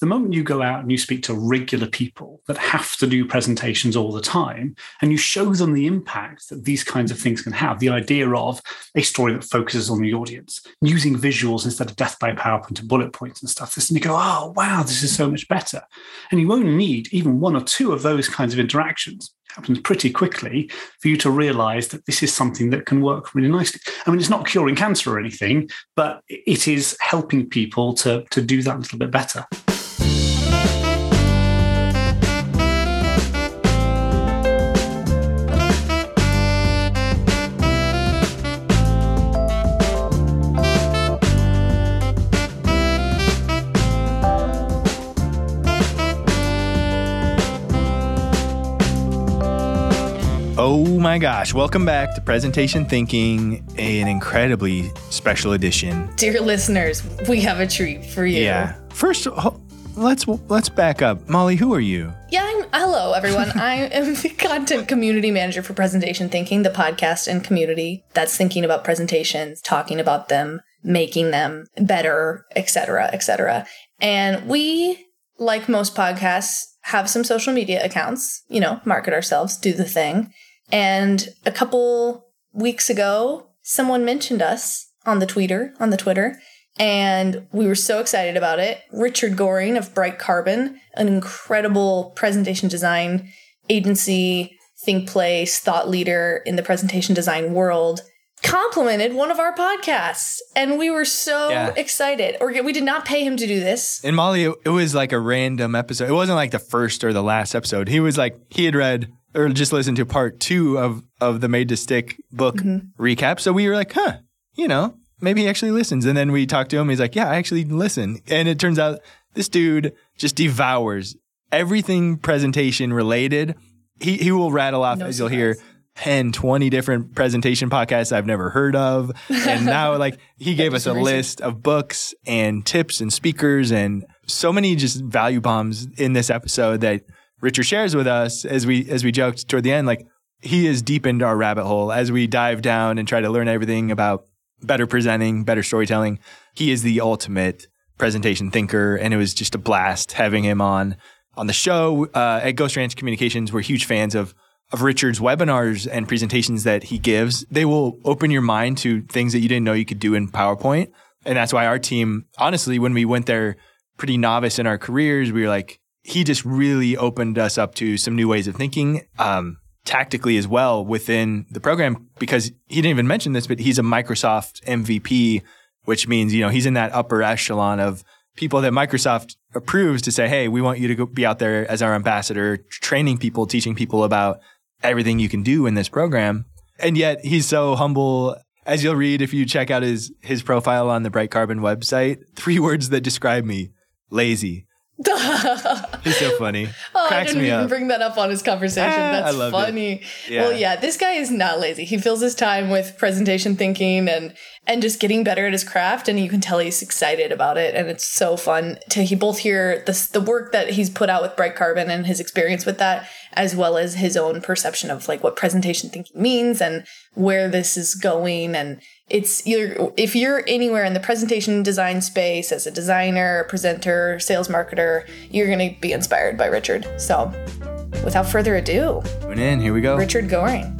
The moment you go out and you speak to regular people that have to do presentations all the time, and you show them the impact that these kinds of things can have, the idea of a story that focuses on the audience, using visuals instead of death by PowerPoint and bullet points and stuff this and you go, oh, wow, this is so much better. And you only need even one or two of those kinds of interactions happens pretty quickly for you to realize that this is something that can work really nicely. I mean, it's not curing cancer or anything, but it is helping people to, to do that a little bit better. Oh my gosh, welcome back to Presentation Thinking, an incredibly special edition. Dear listeners, we have a treat for you. Yeah. First, let's let's back up. Molly, who are you? Yeah, I'm, hello everyone. I am the content community manager for Presentation Thinking, the podcast and community that's thinking about presentations, talking about them, making them better, etc., etc. And we, like most podcasts, have some social media accounts, you know, market ourselves, do the thing. And a couple weeks ago, someone mentioned us on the Twitter, on the Twitter, and we were so excited about it. Richard Goring of Bright Carbon, an incredible presentation design agency, think place, thought leader in the presentation design world, complimented one of our podcasts and we were so yeah. excited or we did not pay him to do this and molly it was like a random episode it wasn't like the first or the last episode he was like he had read or just listened to part two of of the Made to Stick book mm-hmm. recap. So we were like, huh, you know, maybe he actually listens. And then we talked to him. He's like, yeah, I actually listen. And it turns out this dude just devours everything presentation related. He he will rattle off no as surprise. you'll hear 10, 20 different presentation podcasts I've never heard of. And now like he gave us a list of books and tips and speakers and so many just value bombs in this episode that Richard shares with us as we as we joked toward the end, like he has deepened our rabbit hole as we dive down and try to learn everything about better presenting, better storytelling. He is the ultimate presentation thinker, and it was just a blast having him on on the show uh, at Ghost Ranch Communications. We're huge fans of of Richard's webinars and presentations that he gives. They will open your mind to things that you didn't know you could do in PowerPoint, and that's why our team, honestly, when we went there, pretty novice in our careers, we were like, he just really opened us up to some new ways of thinking, um, tactically as well within the program because he didn't even mention this, but he's a Microsoft MVP, which means, you know, he's in that upper echelon of people that Microsoft approves to say, Hey, we want you to be out there as our ambassador, training people, teaching people about everything you can do in this program. And yet he's so humble. As you'll read if you check out his, his profile on the Bright Carbon website, three words that describe me, lazy. He's so funny. Oh, Cracks I didn't even up. bring that up on his conversation. Ah, That's funny. Yeah. Well, yeah, this guy is not lazy. He fills his time with presentation thinking and and just getting better at his craft, and you can tell he's excited about it, and it's so fun to he both hear the the work that he's put out with Bright Carbon and his experience with that, as well as his own perception of like what presentation thinking means and where this is going and it's either if you're anywhere in the presentation design space as a designer, presenter, sales marketer, you're going to be inspired by Richard. So, without further ado, tune in. Here we go. Richard Goring.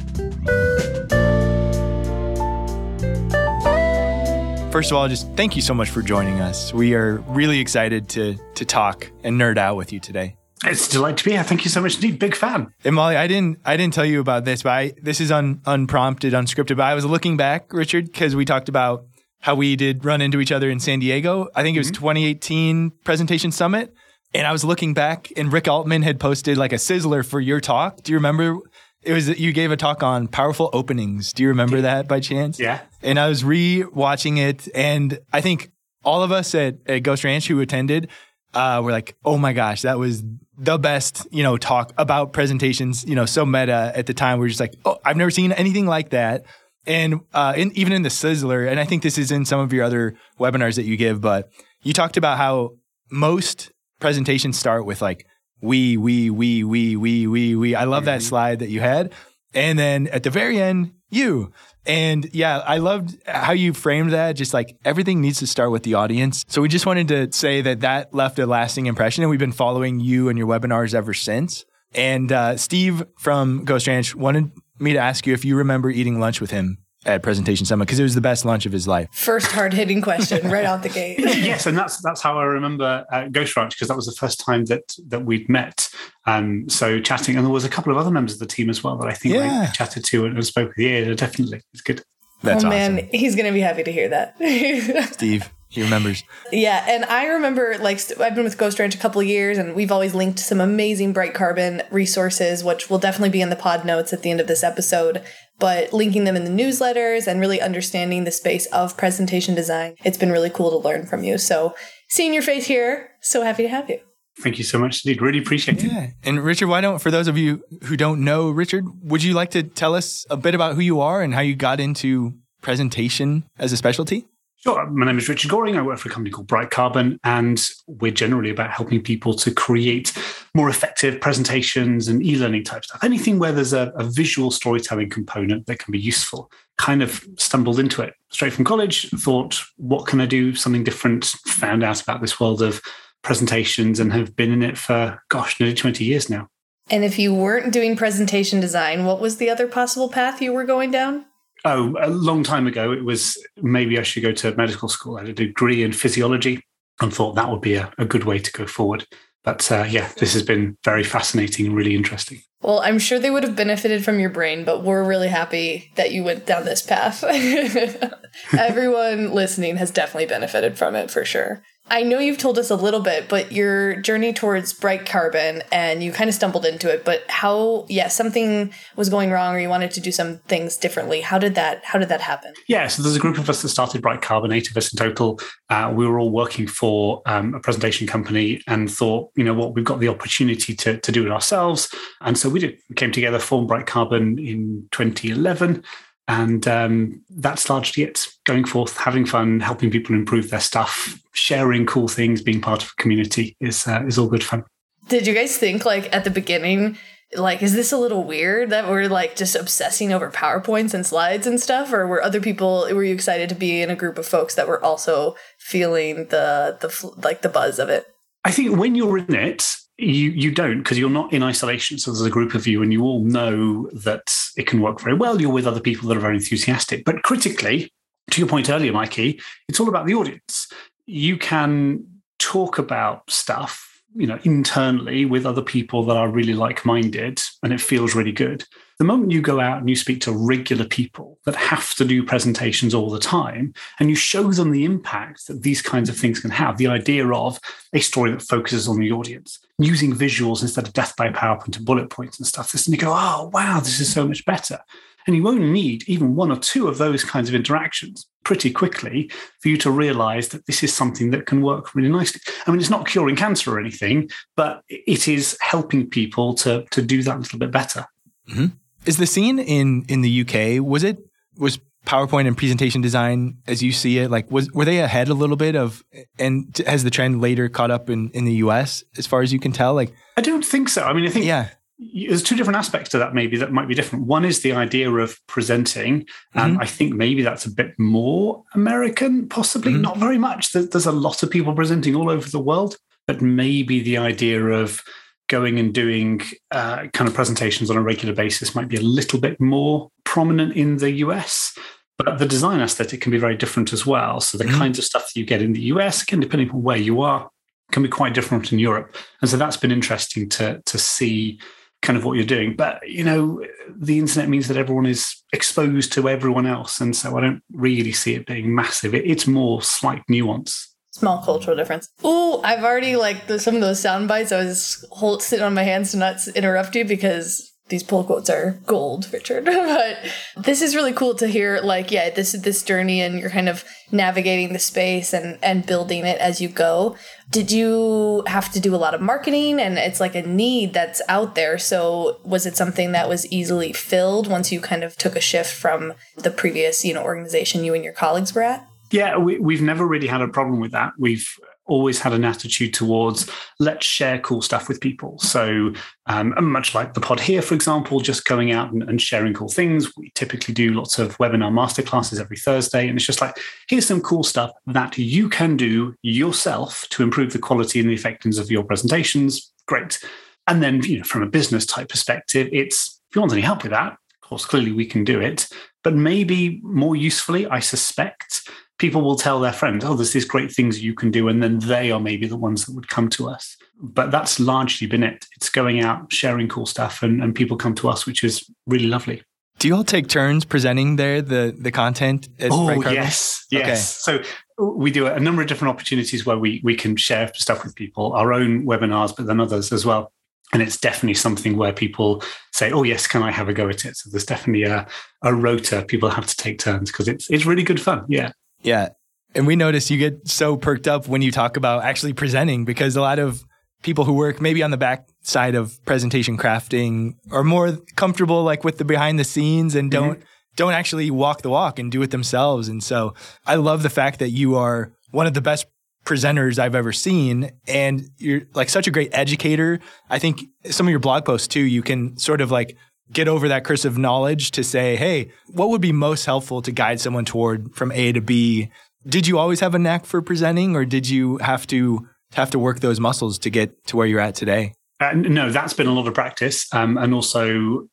First of all, just thank you so much for joining us. We are really excited to to talk and nerd out with you today. It's a delight to be here. Thank you so much indeed. Big fan. And Molly, I didn't I didn't tell you about this, but I, this is un, unprompted, unscripted. But I was looking back, Richard, because we talked about how we did run into each other in San Diego. I think it was mm-hmm. 2018 presentation summit. And I was looking back, and Rick Altman had posted like a sizzler for your talk. Do you remember? It was you gave a talk on powerful openings. Do you remember that by chance? Yeah. And I was re-watching it, and I think all of us at, at Ghost Ranch who attended uh, were like, "Oh my gosh, that was the best, you know, talk about presentations, you know, so meta at the time. We are just like, oh, I've never seen anything like that. And uh, in, even in the Sizzler, and I think this is in some of your other webinars that you give, but you talked about how most presentations start with like, we, we, we, we, we, we, we. I love that mm-hmm. slide that you had. And then at the very end, you. And yeah, I loved how you framed that. Just like everything needs to start with the audience. So we just wanted to say that that left a lasting impression. And we've been following you and your webinars ever since. And uh, Steve from Ghost Ranch wanted me to ask you if you remember eating lunch with him at Presentation Summit because it was the best lunch of his life. First hard hitting question right out the gate. yes, and that's that's how I remember uh, Ghost Ranch because that was the first time that that we'd met. Um, so chatting, and there was a couple of other members of the team as well that I think yeah. I chatted to and, and spoke with. Yeah, definitely, it's good. That's oh man, he's gonna be happy to hear that. Steve, he remembers. Yeah, and I remember like I've been with Ghost Ranch a couple of years, and we've always linked some amazing Bright Carbon resources, which will definitely be in the pod notes at the end of this episode. But linking them in the newsletters and really understanding the space of presentation design, it's been really cool to learn from you. So seeing your face here, so happy to have you. Thank you so much, indeed. Really appreciate it. Yeah. And Richard, why don't, for those of you who don't know Richard, would you like to tell us a bit about who you are and how you got into presentation as a specialty? Sure. My name is Richard Goring. I work for a company called Bright Carbon, and we're generally about helping people to create more effective presentations and e learning type stuff. Anything where there's a, a, visual storytelling component that can be useful. Kind of stumbled into it straight from college, thought, what can I do? Something different, found out about this world of presentations and have been in it for, gosh, nearly 20 years now. And if you weren't doing presentation design, what was the other possible path you were going down? Oh, a long time ago, it was maybe I should go to medical school. I had a degree in physiology and thought that would be a, a good way to go forward. But uh, yeah, this has been very fascinating and really interesting. Well, I'm sure they would have benefited from your brain, but we're really happy that you went down this path. Everyone listening has definitely benefited from it for sure. I know you've told us a little bit, but your journey towards bright carbon and you kind of stumbled into it, but how yeah, something was going wrong or you wanted to do some things differently. How did that how did that happen? Yeah, so there's a group of us that started Bright Carbon, eight of us in total. Uh, we were all working for um, a presentation company and thought, you know what, we've got the opportunity to, to do it ourselves. And so we did we came together, formed Bright Carbon in 2011 and um, that's largely it. Going forth, having fun, helping people improve their stuff, sharing cool things, being part of a community is uh, is all good fun. Did you guys think like at the beginning, like, is this a little weird that we're like just obsessing over PowerPoints and slides and stuff? Or were other people, were you excited to be in a group of folks that were also feeling the, the, like the buzz of it? I think when you're in it, you you don't because you're not in isolation. So there's a group of you, and you all know that it can work very well. You're with other people that are very enthusiastic. But critically, to your point earlier, Mikey, it's all about the audience. You can talk about stuff you know internally with other people that are really like-minded and it feels really good the moment you go out and you speak to regular people that have to do presentations all the time and you show them the impact that these kinds of things can have the idea of a story that focuses on the audience using visuals instead of death by powerpoint and bullet points and stuff this and you go oh wow this is so much better and you only need even one or two of those kinds of interactions pretty quickly for you to realize that this is something that can work really nicely. I mean, it's not curing cancer or anything, but it is helping people to, to do that a little bit better. Mm-hmm. Is the scene in, in the UK, was it, was PowerPoint and presentation design as you see it, like was, were they ahead a little bit of, and has the trend later caught up in, in the US as far as you can tell? Like, I don't think so. I mean, I think, yeah there's two different aspects to that maybe that might be different one is the idea of presenting and mm-hmm. i think maybe that's a bit more american possibly mm-hmm. not very much there's a lot of people presenting all over the world but maybe the idea of going and doing uh, kind of presentations on a regular basis might be a little bit more prominent in the us but the design aesthetic can be very different as well so the mm-hmm. kinds of stuff that you get in the us again depending on where you are can be quite different in europe and so that's been interesting to to see kind of what you're doing. But you know, the internet means that everyone is exposed to everyone else, and so I don't really see it being massive. It, it's more slight nuance. Small cultural difference. Oh, I've already like the, some of those sound bites. I was hold, sitting on my hands to not interrupt you because these pull quotes are gold, Richard. but this is really cool to hear. Like, yeah, this is this journey, and you're kind of navigating the space and and building it as you go. Did you have to do a lot of marketing? And it's like a need that's out there. So was it something that was easily filled once you kind of took a shift from the previous, you know, organization you and your colleagues were at? Yeah, we, we've never really had a problem with that. We've always had an attitude towards let's share cool stuff with people. So, um, much like the pod here, for example, just going out and, and, sharing cool things. We typically do lots of webinar masterclasses every Thursday. And it's just like, here's some cool stuff that you can do yourself to improve the quality and the effectiveness of your presentations. Great. And then, you know, from a business type perspective, it's if you want any help with that, of course, clearly we can do it. But maybe more usefully, I suspect people will tell their friends, oh, there's these great things you can do. And then they are maybe the ones that would come to us. But that's largely been it. It's going out, sharing cool stuff, and, and people come to us, which is really lovely. Do you all take turns presenting there the the content? oh yes, yes. Okay. So uh, we do a number of different opportunities where we we can share stuff with people, our own webinars, but then others as well. And it's definitely something where people say, "Oh yes, can I have a go at it?" So there's definitely a a rota. People have to take turns because it's it's really good fun. Yeah. Yeah. And we notice you get so perked up when you talk about actually presenting because a lot of people who work maybe on the back side of presentation crafting are more comfortable like with the behind the scenes and don't mm-hmm. don't actually walk the walk and do it themselves. And so I love the fact that you are one of the best presenters I've ever seen and you're like such a great educator. I think some of your blog posts too, you can sort of like get over that curse of knowledge to say, hey, what would be most helpful to guide someone toward from A to B? Did you always have a knack for presenting, or did you have to have to work those muscles to get to where you're at today? Uh, no, that's been a lot of practice, um, and also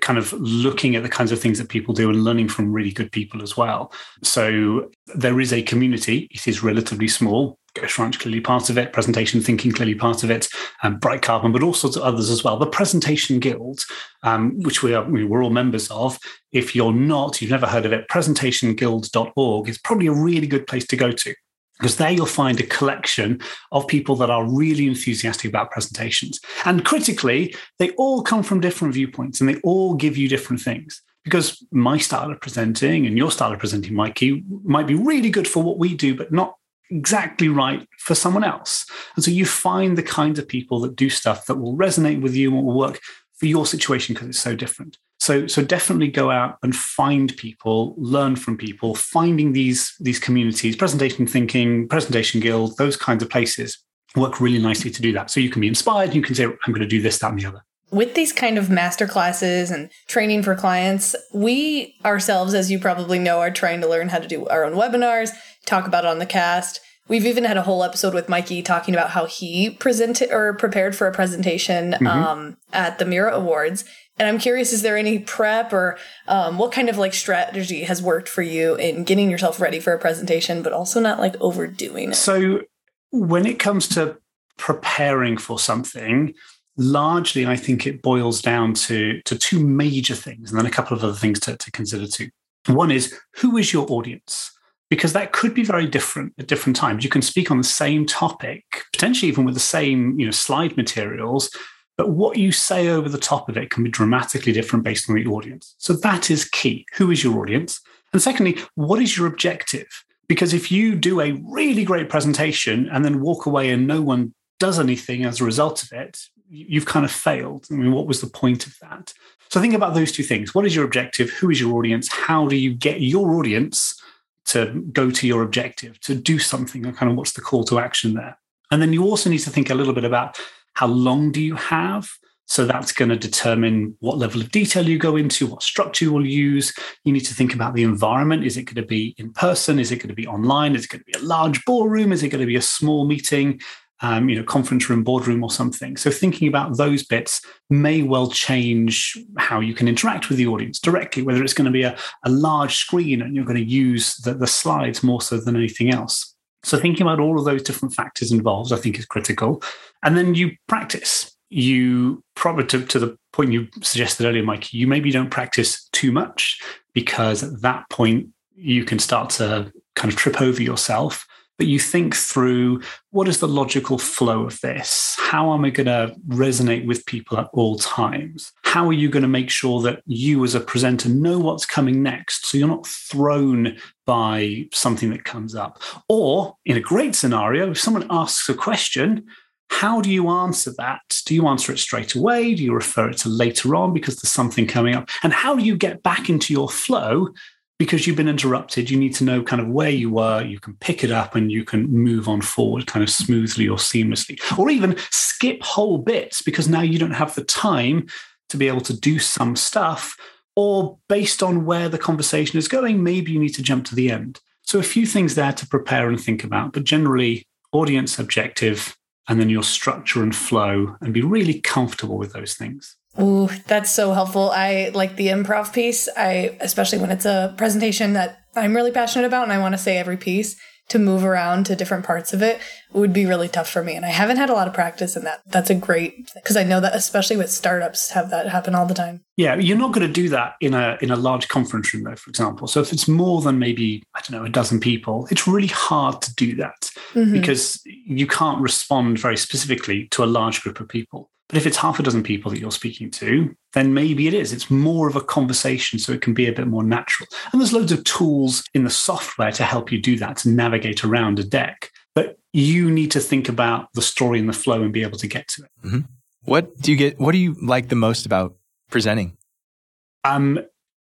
kind of looking at the kinds of things that people do and learning from really good people as well. So there is a community. It is relatively small. Ghost Ranch clearly part of it, presentation thinking clearly part of it, um, Bright Carbon, but all sorts of others as well. The Presentation Guild, um, which we are we're all members of. If you're not, you've never heard of it, presentationguild.org is probably a really good place to go to because there you'll find a collection of people that are really enthusiastic about presentations. And critically, they all come from different viewpoints and they all give you different things. Because my style of presenting and your style of presenting, Mikey, might be really good for what we do, but not exactly right for someone else. And so you find the kinds of people that do stuff that will resonate with you and will work for your situation because it's so different. So, so definitely go out and find people, learn from people, finding these, these communities, presentation thinking, presentation guild, those kinds of places work really nicely to do that. So you can be inspired. You can say, I'm going to do this, that, and the other with these kind of master classes and training for clients, we ourselves, as you probably know, are trying to learn how to do our own webinars, talk about it on the cast. We've even had a whole episode with Mikey talking about how he presented or prepared for a presentation mm-hmm. um, at the Mira Awards. And I'm curious, is there any prep or um, what kind of like strategy has worked for you in getting yourself ready for a presentation, but also not like overdoing it? So, when it comes to preparing for something, largely I think it boils down to, to two major things and then a couple of other things to, to consider too. One is who is your audience? Because that could be very different at different times. You can speak on the same topic, potentially even with the same you know, slide materials, but what you say over the top of it can be dramatically different based on the audience. So that is key. Who is your audience? And secondly, what is your objective? Because if you do a really great presentation and then walk away and no one does anything as a result of it, you've kind of failed. I mean, what was the point of that? So think about those two things. What is your objective? Who is your audience? How do you get your audience to go to your objective, to do something, and kind of what's the call to action there. And then you also need to think a little bit about how long do you have? So that's going to determine what level of detail you go into, what structure you will use. You need to think about the environment. Is it going to be in person? Is it going to be online? Is it going to be a large ballroom? Is it going to be a small meeting? Um, you know, conference room, boardroom, or something. So thinking about those bits may well change how you can interact with the audience directly, whether it's going to be a, a large screen and you're going to use the, the slides more so than anything else. So thinking about all of those different factors involved, I think is critical. And then you practice. You probably to, to the point you suggested earlier, Mike, you maybe don't practice too much because at that point you can start to kind of trip over yourself but you think through what is the logical flow of this? How am I going to resonate with people at all times? How are you going to make sure that you, as a presenter, know what's coming next so you're not thrown by something that comes up? Or, in a great scenario, if someone asks a question, how do you answer that? Do you answer it straight away? Do you refer it to later on because there's something coming up? And how do you get back into your flow because you've been interrupted, you need to know kind of where you were. You can pick it up and you can move on forward kind of smoothly or seamlessly, or even skip whole bits because now you don't have the time to be able to do some stuff. Or based on where the conversation is going, maybe you need to jump to the end. So, a few things there to prepare and think about, but generally, audience objective, and then your structure and flow, and be really comfortable with those things. Ooh, that's so helpful. I like the improv piece. I especially when it's a presentation that I'm really passionate about and I want to say every piece to move around to different parts of it would be really tough for me. And I haven't had a lot of practice in that. That's a great because I know that especially with startups have that happen all the time. Yeah, you're not going to do that in a in a large conference room though, for example. So if it's more than maybe, I don't know, a dozen people, it's really hard to do that mm-hmm. because you can't respond very specifically to a large group of people. But if it's half a dozen people that you're speaking to, then maybe it is. It's more of a conversation, so it can be a bit more natural. And there's loads of tools in the software to help you do that, to navigate around a deck. But you need to think about the story and the flow and be able to get to it. Mm-hmm. What do you get? What do you like the most about presenting? Um,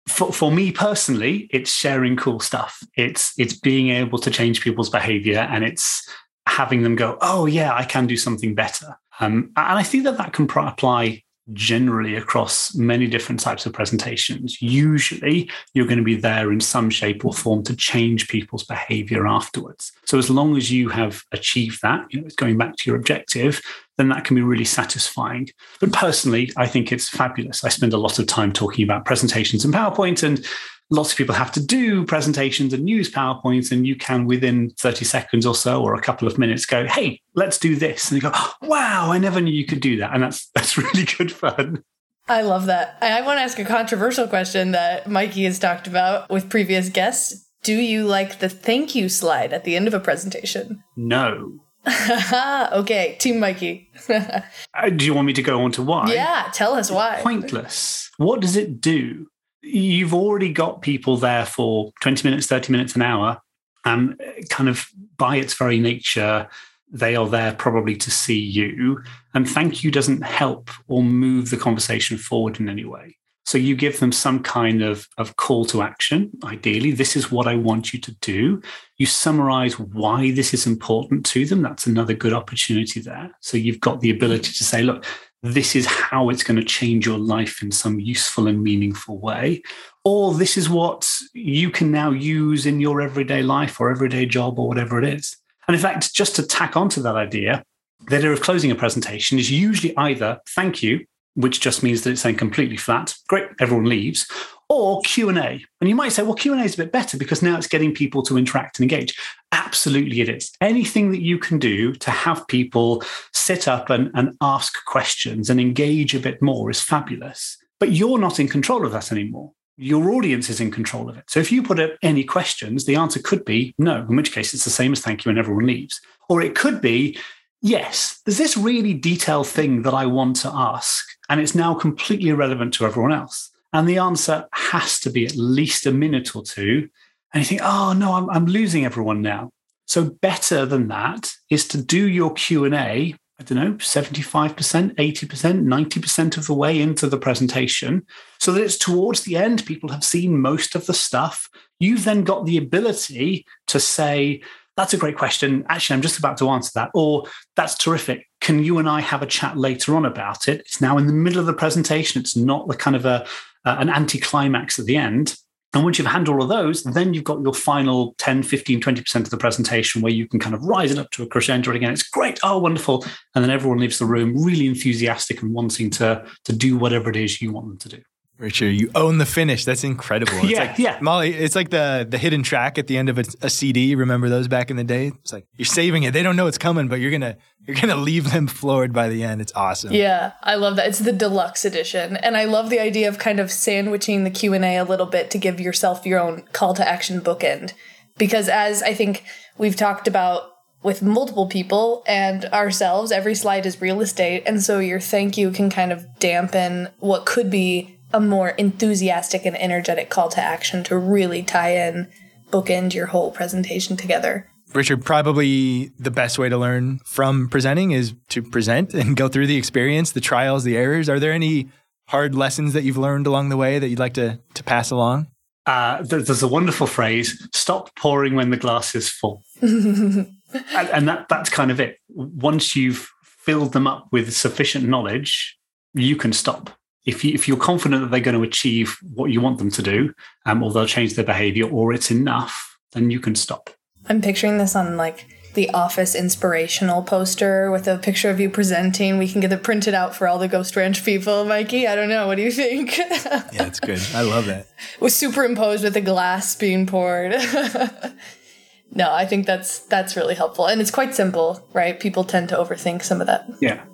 for, for me personally, it's sharing cool stuff. It's it's being able to change people's behavior, and it's having them go, "Oh yeah, I can do something better." Um, and I think that that can apply generally across many different types of presentations. Usually, you're going to be there in some shape or form to change people's behavior afterwards. So, as long as you have achieved that, you know, it's going back to your objective, then that can be really satisfying. But personally, I think it's fabulous. I spend a lot of time talking about presentations and PowerPoint and lots of people have to do presentations and use PowerPoints, and you can within 30 seconds or so or a couple of minutes go, hey, let's do this. And you go, wow, I never knew you could do that. And that's that's really good fun. I love that. I want to ask a controversial question that Mikey has talked about with previous guests. Do you like the thank you slide at the end of a presentation? No. okay, Team Mikey. uh, do you want me to go on to why? Yeah, tell us why. Pointless. What does it do? You've already got people there for 20 minutes, 30 minutes, an hour. And uh, kind of by its very nature, they are there probably to see you. And thank you doesn't help or move the conversation forward in any way. So you give them some kind of, of call to action. Ideally, this is what I want you to do. You summarize why this is important to them. That's another good opportunity there. So you've got the ability to say, look, this is how it's going to change your life in some useful and meaningful way. Or this is what you can now use in your everyday life or everyday job or whatever it is. And in fact, just to tack onto that idea, the idea of closing a presentation is usually either thank you, which just means that it's saying completely flat, great, everyone leaves, or Q&A. And you might say, well, Q&A is a bit better because now it's getting people to interact and engage. Absolutely it is. Anything that you can do to have people sit up and, and ask questions and engage a bit more is fabulous. But you're not in control of that anymore. Your audience is in control of it. So if you put up any questions, the answer could be no, in which case it's the same as thank you and everyone leaves. Or it could be, yes, there's this really detailed thing that I want to ask, and it's now completely irrelevant to everyone else. And the answer has to be at least a minute or two. And you think, oh no, I'm, I'm losing everyone now. So better than that is to do your Q&A, I don't know, 75%, 80%, 90% of the way into the presentation so that it's towards the end. People have seen most of the stuff. You've then got the ability to say, that's a great question. Actually, I'm just about to answer that. Or that's terrific. Can you and I have a chat later on about it? It's now in the middle of the presentation. It's not the kind of a uh, an anticlimax at the end. And once you've handled all of those, then you've got your final 10, 15, 20% of the presentation where you can kind of rise it up to a crescendo again. It's great. Oh, wonderful. And then everyone leaves the room really enthusiastic and wanting to, to do whatever it is you want them to do. Richard, you own the finish. That's incredible. It's yeah, like, yeah. Molly, it's like the the hidden track at the end of a, a, CD. Remember those back in the day? It's like you're saving it. They don't know it's coming, but you're gonna you're gonna leave them floored by the end. It's awesome. Yeah, I love that. It's the deluxe edition, and I love the idea of kind of sandwiching the Q and A a little bit to give yourself your own call to action bookend. Because as I think we've talked about with multiple people and ourselves, every slide is real estate, and so your thank you can kind of dampen what could be a more enthusiastic and energetic call to action to really tie in, bookend your whole presentation together. Richard, probably the best way to learn from presenting is to present and go through the experience, the trials, the errors. Are there any hard lessons that you've learned along the way that you'd like to, to pass along? uh, there's a wonderful phrase: "Stop pouring when the glass is full," and, and that that's kind of it. Once you've filled them up with sufficient knowledge, you can stop. If you if you're confident that they're going to achieve what you want them to do, um, or they'll change their behavior, or it's enough, then you can stop. I'm picturing this on like the office inspirational poster with a picture of you presenting. We can get it printed out for all the Ghost Ranch people. Mikey, I don't know. What do you think? yeah, it's good. I love that. Was superimposed with a glass being poured. no, I think that's that's really helpful. And it's quite simple, right? People tend to overthink some of that. Yeah.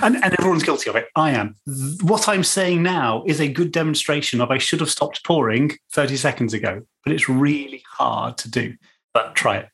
And, and everyone's guilty of it. I am. What I'm saying now is a good demonstration of I should have stopped pouring 30 seconds ago, but it's really hard to do. But try it.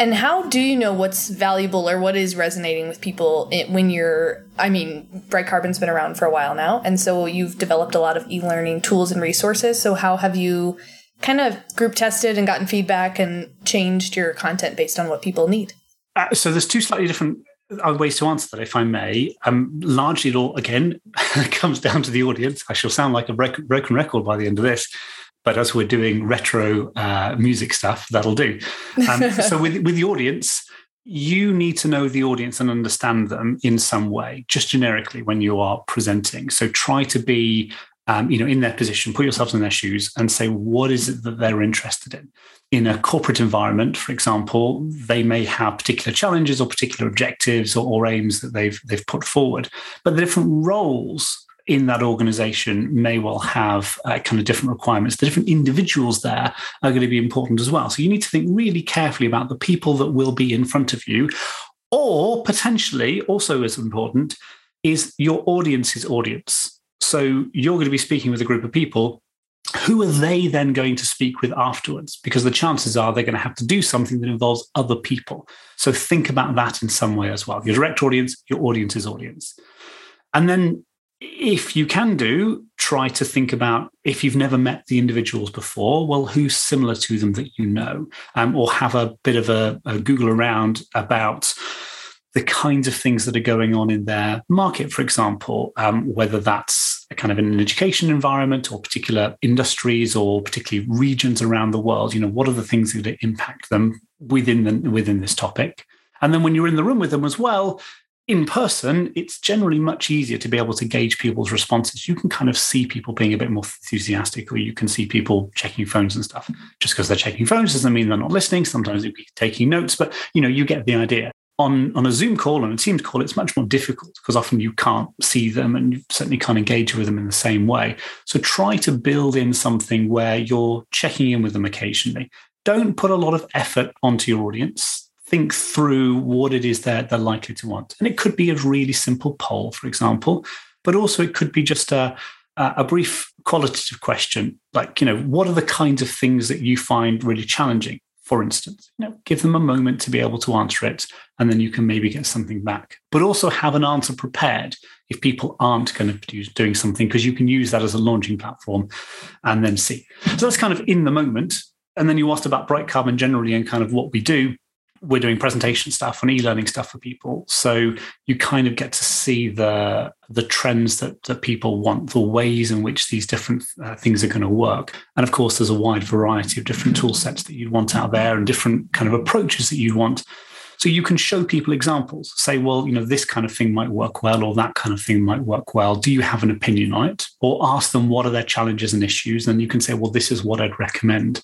And how do you know what's valuable or what is resonating with people when you're, I mean, Bright Carbon's been around for a while now. And so you've developed a lot of e learning tools and resources. So, how have you kind of group tested and gotten feedback and changed your content based on what people need? Uh, so, there's two slightly different uh, ways to answer that, if I may. Um, largely, it all, again, comes down to the audience. I shall sound like a broken record by the end of this but as we're doing retro uh, music stuff, that'll do. Um, so with with the audience, you need to know the audience and understand them in some way, just generically when you are presenting. So try to be, um, you know, in their position, put yourselves in their shoes, and say what is it that they're interested in. In a corporate environment, for example, they may have particular challenges or particular objectives or, or aims that they've they've put forward, but the different roles in that organization may well have uh, kind of different requirements. The different individuals there are going to be important as well. So you need to think really carefully about the people that will be in front of you, or potentially also as important is your audience's audience. So you're going to be speaking with a group of people. Who are they then going to speak with afterwards? Because the chances are they're going to have to do something that involves other people. So think about that in some way as well. Your direct audience, your audience's audience. And then if you can do, try to think about if you've never met the individuals before, well, who's similar to them that you know, um, or have a bit of a, a, Google around about the kinds of things that are going on in their market, for example, um, whether that's kind of in an education environment or particular industries or particularly regions around the world. You know, what are the things that impact them within the, within this topic? And then when you're in the room with them as well, in person, it's generally much easier to be able to gauge people's responses. You can kind of see people being a bit more enthusiastic, or you can see people checking phones and stuff. Just because they're checking phones doesn't mean they're not listening. Sometimes they're taking notes, but you know, you get the idea. On, on a Zoom call, on a Teams call, it's much more difficult because often you can't see them and you certainly can't engage with them in the same way. So try to build in something where you're checking in with them occasionally. Don't put a lot of effort onto your audience think through what it is that they're likely to want. And it could be a really simple poll, for example, but also it could be just a, a brief qualitative question, like, you know, what are the kinds of things that you find really challenging? For instance, you know, give them a moment to be able to answer it, and then you can maybe get something back. But also have an answer prepared if people aren't going to be doing something, because you can use that as a launching platform and then see. So that's kind of in the moment. And then you asked about Bright Carbon generally and kind of what we do we're doing presentation stuff and e-learning stuff for people. So you kind of get to see the the trends that, that people want the ways in which these different uh, things are going to work. And of course there's a wide variety of different tool sets that you'd want out there and different kind of approaches that you'd want so you can show people examples, say, well, you know, this kind of thing might work well, or that kind of thing might work well. Do you have an opinion on it? Or ask them what are their challenges and issues. And you can say, well, this is what I'd recommend.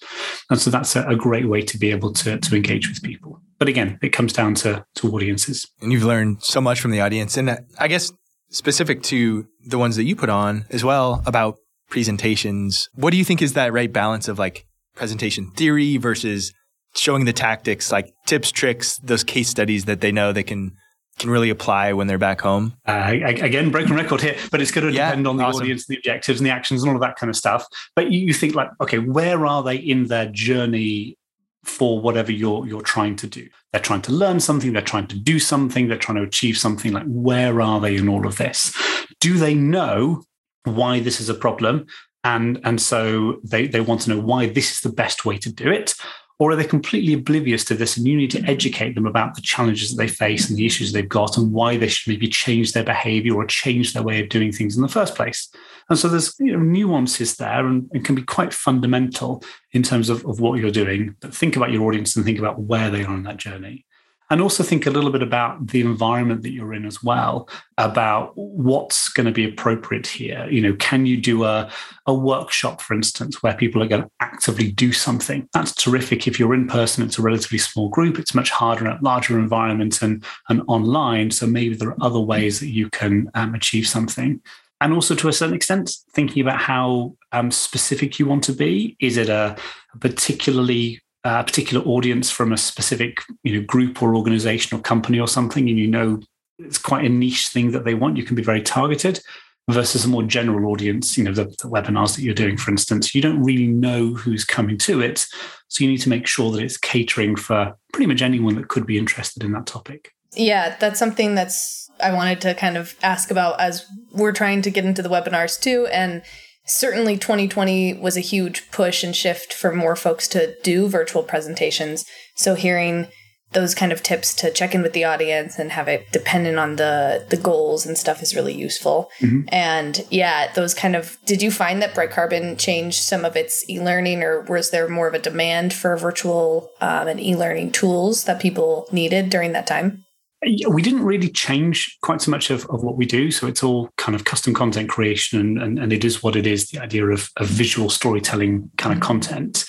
And so that's a, a great way to be able to, to engage with people. But again, it comes down to, to audiences. And you've learned so much from the audience. And uh, I guess specific to the ones that you put on as well about presentations, what do you think is that right balance of like presentation theory versus showing the tactics, like tips, tricks, those case studies that they know they can can really apply when they're back home. Uh, again, broken record here, but it's going to yeah, depend on the awesome. audience, the objectives, and the actions, and all of that kind of stuff. But you, you think like, okay, where are they in their journey for whatever you're you're trying to do? They're trying to learn something, they're trying to do something, they're trying to achieve something. Like, where are they in all of this? Do they know why this is a problem? And and so they they want to know why this is the best way to do it Or are they completely oblivious to this and you need to mm-hmm. educate them about the challenges that they face and the issues they've got and why they should maybe change their behavior or change their way of doing things in the first place? And so there's you know, nuances there and it can be quite fundamental in terms of, of what you're doing. But think about your audience and think about where they are on that journey and also think a little bit about the environment that you're in as well about what's going to be appropriate here. You know can you do a, a workshop for instance where people are going to actively do something? That's terrific. If you're in person it's a relatively small group. It's much harder in a larger environment and, and online. So maybe there are other ways that you can um, achieve something. And also to a certain extent thinking about how um, specific you want to be. Is it a, a particularly a particular audience from a specific you know group or organization or company or something and you know it's quite a niche thing that they want you can be very targeted versus a more general audience you know the, the, webinars that you're doing for instance. You don't really know who's coming to it so you need to make sure that it's catering for pretty much anyone that could be interested in that topic. Yeah that's something that's i wanted to kind of ask about as we're trying to get into the webinars too and certainly 2020 was a huge push and shift for more folks to do virtual presentations. So hearing those kind of tips to check in with the audience and have it dependent on the the goals and stuff is really useful. Mm-hmm. And yeah, those kind of did you find that Bright Carbon changed some of its e-learning or was there more of a demand for virtual um, and e-learning tools that people needed during that time? We didn't really change quite so much of, of what we do. So it's all kind of custom content creation and, and, and it is what it is, the idea of, of visual storytelling kind of mm-hmm. content.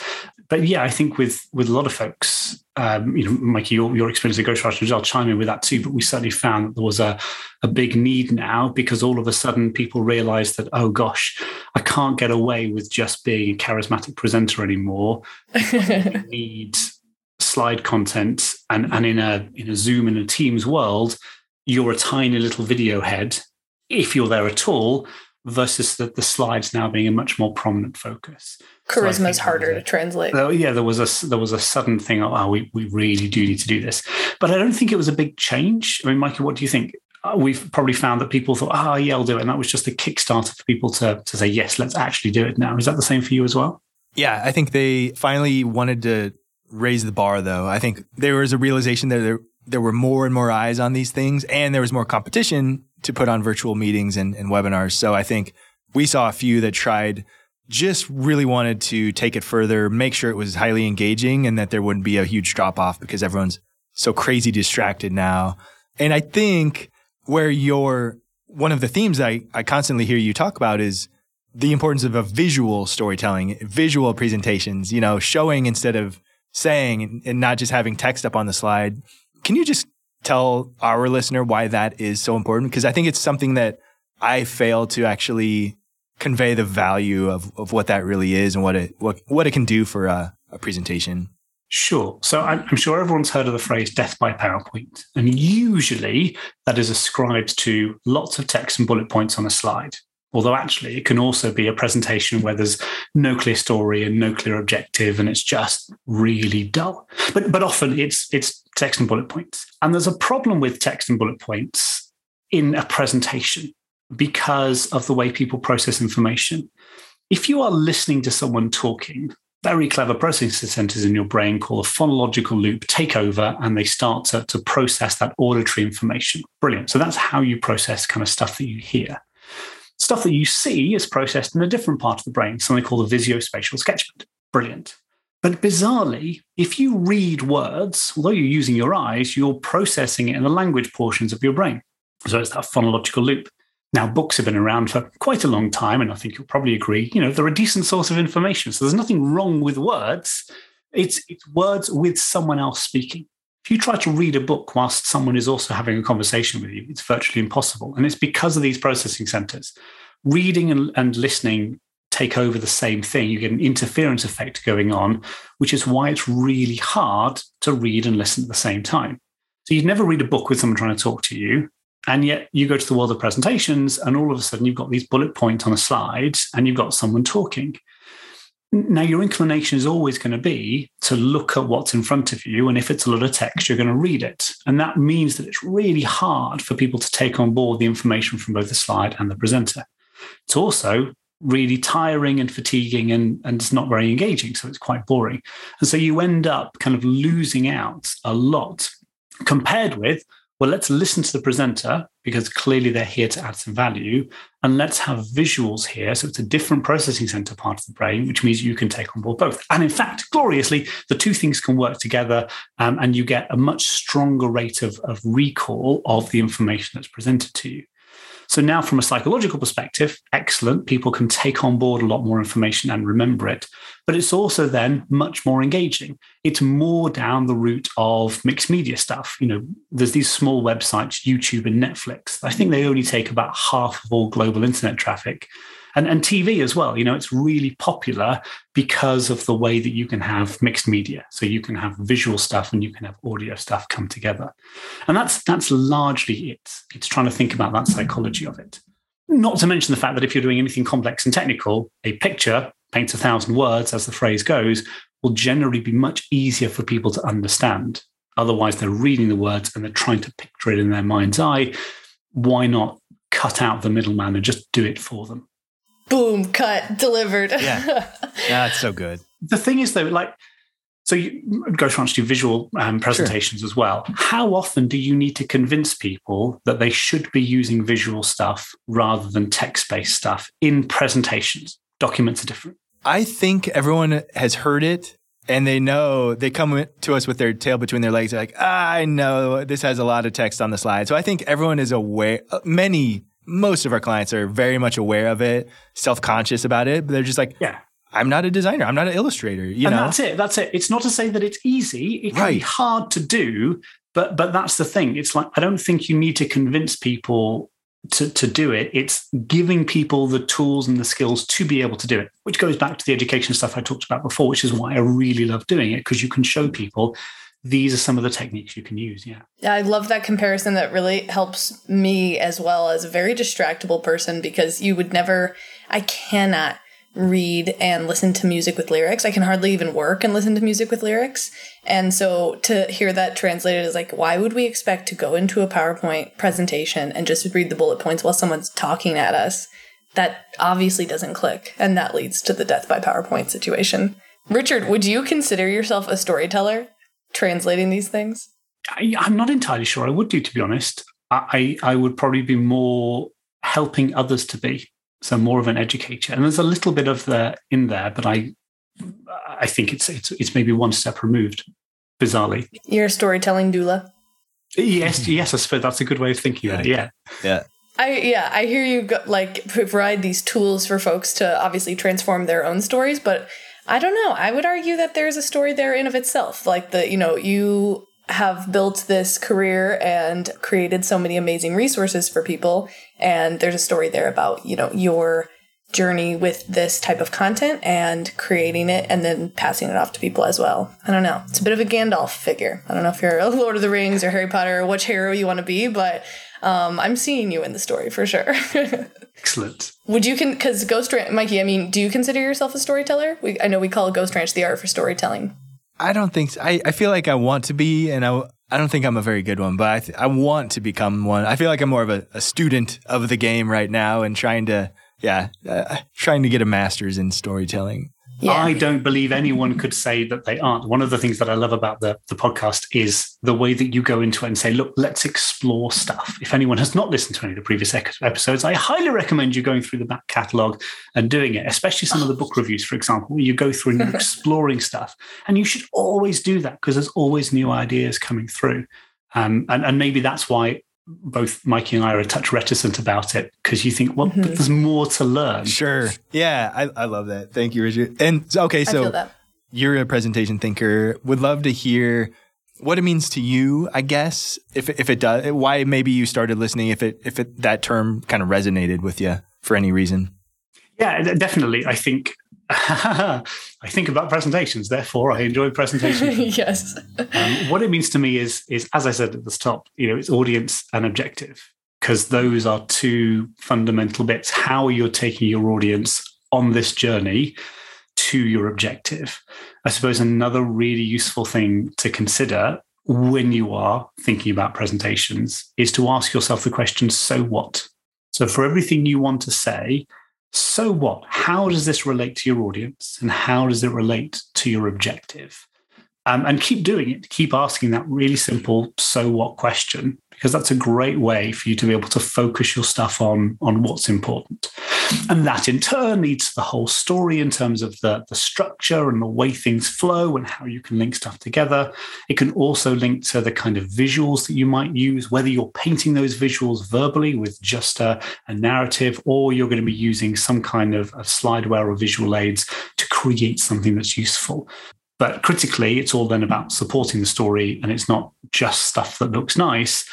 But yeah, I think with with a lot of folks, um, you know, Mikey, your, your experience at Ghostwriter, I'll chime in with that too. But we certainly found that there was a, a big need now because all of a sudden people realized that, oh gosh, I can't get away with just being a charismatic presenter anymore. I need slide content and, and in a in a Zoom and a Teams world, you're a tiny little video head, if you're there at all, versus the, the slides now being a much more prominent focus. Charisma is so harder to translate. Oh, yeah, there was a there was a sudden thing. Oh, we we really do need to do this, but I don't think it was a big change. I mean, Michael, what do you think? Uh, we've probably found that people thought, "Ah, oh, yeah, I'll do it," and that was just a kickstarter for people to to say, "Yes, let's actually do it now." Is that the same for you as well? Yeah, I think they finally wanted to raise the bar though. I think there was a realization that there there were more and more eyes on these things and there was more competition to put on virtual meetings and, and webinars. So I think we saw a few that tried just really wanted to take it further, make sure it was highly engaging and that there wouldn't be a huge drop off because everyone's so crazy distracted now. And I think where your one of the themes I, I constantly hear you talk about is the importance of a visual storytelling, visual presentations, you know, showing instead of saying and not just having text up on the slide. Can you just tell our listener why that is so important? Because I think it's something that I fail to actually convey the value of, of what that really is and what it what, what it can do for a, a presentation. Sure. So I'm sure everyone's heard of the phrase death by PowerPoint. And usually that is ascribed to lots of text and bullet points on a slide. Although actually, it can also be a presentation where there's no clear story and no clear objective, and it's just really dull. But but often it's it's text and bullet points. And there's a problem with text and bullet points in a presentation because of the way people process information. If you are listening to someone talking, very clever processing centers in your brain call a phonological loop take over and they start to, to process that auditory information. Brilliant. So that's how you process kind of stuff that you hear. Stuff that you see is processed in a different part of the brain, something called the visuospatial sketchpad. Brilliant. But bizarrely, if you read words, although you're using your eyes, you're processing it in the language portions of your brain. So it's that phonological loop. Now, books have been around for quite a long time, and I think you'll probably agree, you know, they're a decent source of information. So there's nothing wrong with words. It's, it's words with someone else speaking. If you try to read a book whilst someone is also having a conversation with you, it's virtually impossible. And it's because of these processing centers. Reading and, and listening take over the same thing. You get an interference effect going on, which is why it's really hard to read and listen at the same time. So you'd never read a book with someone trying to talk to you. And yet you go to the world of presentations, and all of a sudden you've got these bullet points on a slide and you've got someone talking. Now, your inclination is always going to be to look at what's in front of you. And if it's a lot of text, you're going to read it. And that means that it's really hard for people to take on board the information from both the slide and the presenter. It's also really tiring and fatiguing and, and it's not very engaging. So it's quite boring. And so you end up kind of losing out a lot compared with, well, let's listen to the presenter because clearly they're here to add some value. And let's have visuals here. So it's a different processing center part of the brain, which means you can take on board both. And in fact, gloriously, the two things can work together um, and you get a much stronger rate of, of recall of the information that's presented to you. So now, from a psychological perspective, excellent. People can take on board a lot more information and remember it. But it's also then much more engaging. It's more down the route of mixed media stuff. You know, there's these small websites, YouTube and Netflix. I think they only take about half of all global internet traffic and, and TV as well. You know, it's really popular because of the way that you can have mixed media. So you can have visual stuff and you can have audio stuff come together. And that's that's largely it. It's trying to think about that psychology of it. Not to mention the fact that if you're doing anything complex and technical, a picture paints a thousand words, as the phrase goes, will generally be much easier for people to understand. Otherwise, they're reading the words and they're trying to picture it in their mind's eye. Why not cut out the middleman and just do it for them? Boom, cut, delivered. yeah, that's so good. The thing is, though, like, so you Ghost Ranch do visual um, presentations sure. as well. How often do you need to convince people that they should be using visual stuff rather than text-based stuff in presentations? Documents are different. I think everyone has heard it and they know they come to us with their tail between their legs. They're like, ah, I know this has a lot of text on the slide. So I think everyone is aware. Uh, many most of our clients are very much aware of it, self conscious about it. But they're just like, yeah. I'm not a designer. I'm not an illustrator. You and know, that's it. That's it. It's not to say that it's easy. It can right. be hard to do, but but that's the thing. It's like I don't think you need to convince people to to do it. It's giving people the tools and the skills to be able to do it. Which goes back to the education stuff I talked about before, which is why I really love doing it because you can show people these are some of the techniques you can use. Yeah. Yeah, I love that comparison. That really helps me as well as a very distractible person because you would never, I cannot read and listen to music with lyrics. I can hardly even work and listen to music with lyrics. And so to hear that translated is like, why would we expect to go into a PowerPoint presentation and just read the bullet points while someone's talking at us? That obviously doesn't click. And that leads to the death by PowerPoint situation. Richard, would you consider yourself a storyteller? Translating these things? I, am not entirely sure I would do, to be honest. I, I would probably be more helping others to be, so more of an educator. And there's a little bit of that in there, but I I think it's it's it's maybe one step removed, bizarrely. You're a storytelling doula. Yes, mm-hmm. yes, I suppose that's a good way of thinking yeah. about it. Yeah, yeah. I yeah, I hear you go, like provide these tools for folks to obviously transform their own stories, but I don't know. I would argue that there's a story there in of itself. Like the, you know, you have built this career and created so many amazing resources for people and there's a story there about, you know, your journey with this type of content and creating it and then passing it off to people as well. I don't know. It's a bit of a Gandalf figure. I don't know if you're a Lord of the Rings or Harry Potter or which hero you want to be, but um, I'm seeing you in the story for sure. Excellent. Would you can because Ghost Ranch, Mikey? I mean, do you consider yourself a storyteller? We, I know we call Ghost Ranch the art for storytelling. I don't think so. I, I feel like I want to be, and I I don't think I'm a very good one, but I th- I want to become one. I feel like I'm more of a, a student of the game right now, and trying to yeah, uh, trying to get a master's in storytelling. Yeah. I don't believe anyone could say that they aren't. One of the things that I love about the, the podcast is the way that you go into it and say, look, let's explore stuff. If anyone has not listened to any of the previous episodes, I highly recommend you going through the back catalogue and doing it, especially some of the book reviews, for example, where you go through and you're exploring stuff. And you should always do that because there's always new ideas coming through. Um, and, and maybe that's why both Mikey and I are a touch reticent about it because you think, well, mm-hmm. there's more to learn. Sure. Yeah, I, I love that. Thank you, Richard. And okay, so you're a presentation thinker. Would love to hear what it means to you, I guess, if if it does, why maybe you started listening, if it if it that term kind of resonated with you for any reason. Yeah, definitely. I think I think about presentations, therefore I enjoy presentations. yes. Um, what it means to me is, is as I said at the top, you know, it's audience and objective because those are two fundamental bits. How you're taking your audience on this journey to your objective. I suppose another really useful thing to consider when you are thinking about presentations is to ask yourself the question, so what? So for everything you want to say, so what? How does this relate to your audience and how does it relate to your objective? Um, and keep doing it. Keep asking that really simple so what question because that's a great way for you to be able to focus your stuff on on what's important. And that in turn leads to the whole story in terms of the, the structure and the way things flow and how you can link stuff together. It can also link to the kind of visuals that you might use whether you're painting those visuals verbally with just a, a narrative or you're going to be using some kind of, of slideware or visual aids to create something that's useful. But critically, it's all then about supporting the story, and it's not just stuff that looks nice,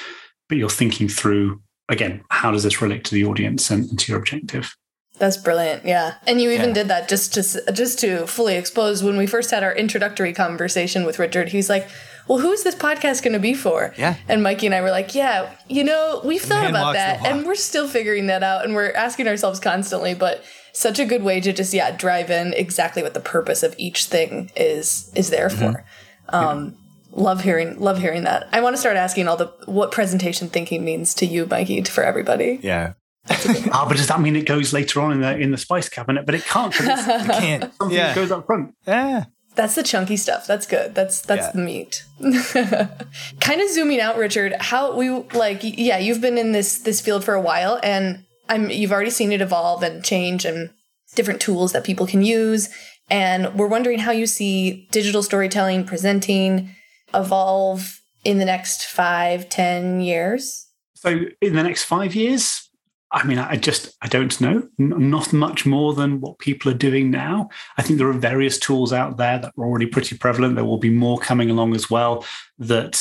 but you're thinking through again, how does this relate to the audience and, and to your objective? That's brilliant. Yeah. And you even yeah. did that just to just to fully expose when we first had our introductory conversation with Richard. He's like, "Well, who's this podcast going to be for?" Yeah. And Mikey and I were like, "Yeah, you know, we've thought Man about that and we're still figuring that out and we're asking ourselves constantly, but such a good way to just yeah drive in exactly what the purpose of each thing is is there mm-hmm. for. Um, love hearing love hearing that. I want to start asking all the what presentation thinking means to you, Mikey, for everybody. Yeah. ah, but does that mean it goes later on in the in the spice cabinet? But it can't. it can't. Something yeah. goes up front. Yeah. That's the chunky stuff. That's good. That's that's yeah. the meat. kind of zooming out, Richard. How we like? Yeah, you've been in this this field for a while, and I'm you've already seen it evolve and change and different tools that people can use. And we're wondering how you see digital storytelling presenting evolve in the next five, ten years. So in the next five years, I mean, I just I don't know. Not much more than what people are doing now. I think there are various tools out there that are already pretty prevalent. There will be more coming along as well that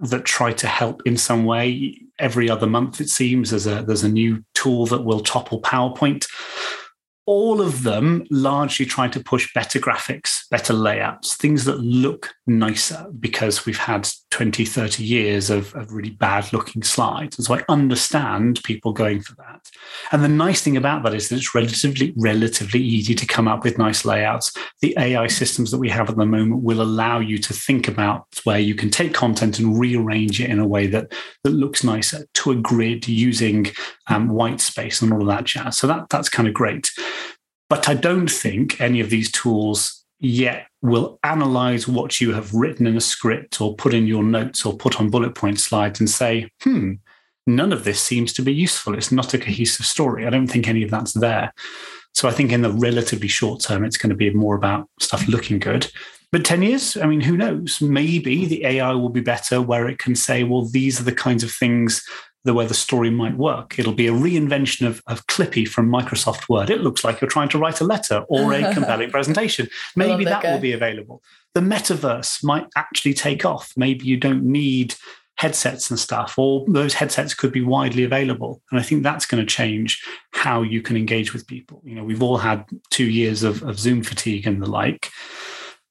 that try to help in some way. Every other month, it seems there's a there's a new tool that will topple PowerPoint all of them largely try to push better graphics, better layouts, things that look nicer because we've had 20, 30 years of, of, really bad looking slides. And so I understand people going for that. And the nice thing about that is that it's relatively, relatively easy to come up with nice layouts. The AI systems that we have at the moment will allow you to think about where you can take content and rearrange it in a way that, that looks nicer to a grid using um, white space and all of that jazz. So that, that's kind of great. But I don't think any of these tools yet will analyze what you have written in a script or put in your notes or put on bullet point slides and say, hmm, none of this seems to be useful. It's not a cohesive story. I don't think any of that's there. So I think in the relatively short term, it's going to be more about stuff looking good. But 10 years, I mean, who knows? Maybe the AI will be better where it can say, well, these are the kinds of things the way the story might work. It'll be a reinvention of, of Clippy from Microsoft Word. It looks like you're trying to write a letter or a compelling presentation. Maybe that, that will be available. The metaverse might actually take off. Maybe you don't need headsets and stuff, or those headsets could be widely available. And I think that's going to change how you can engage with people. You know, we've all had two years of, of Zoom fatigue and the like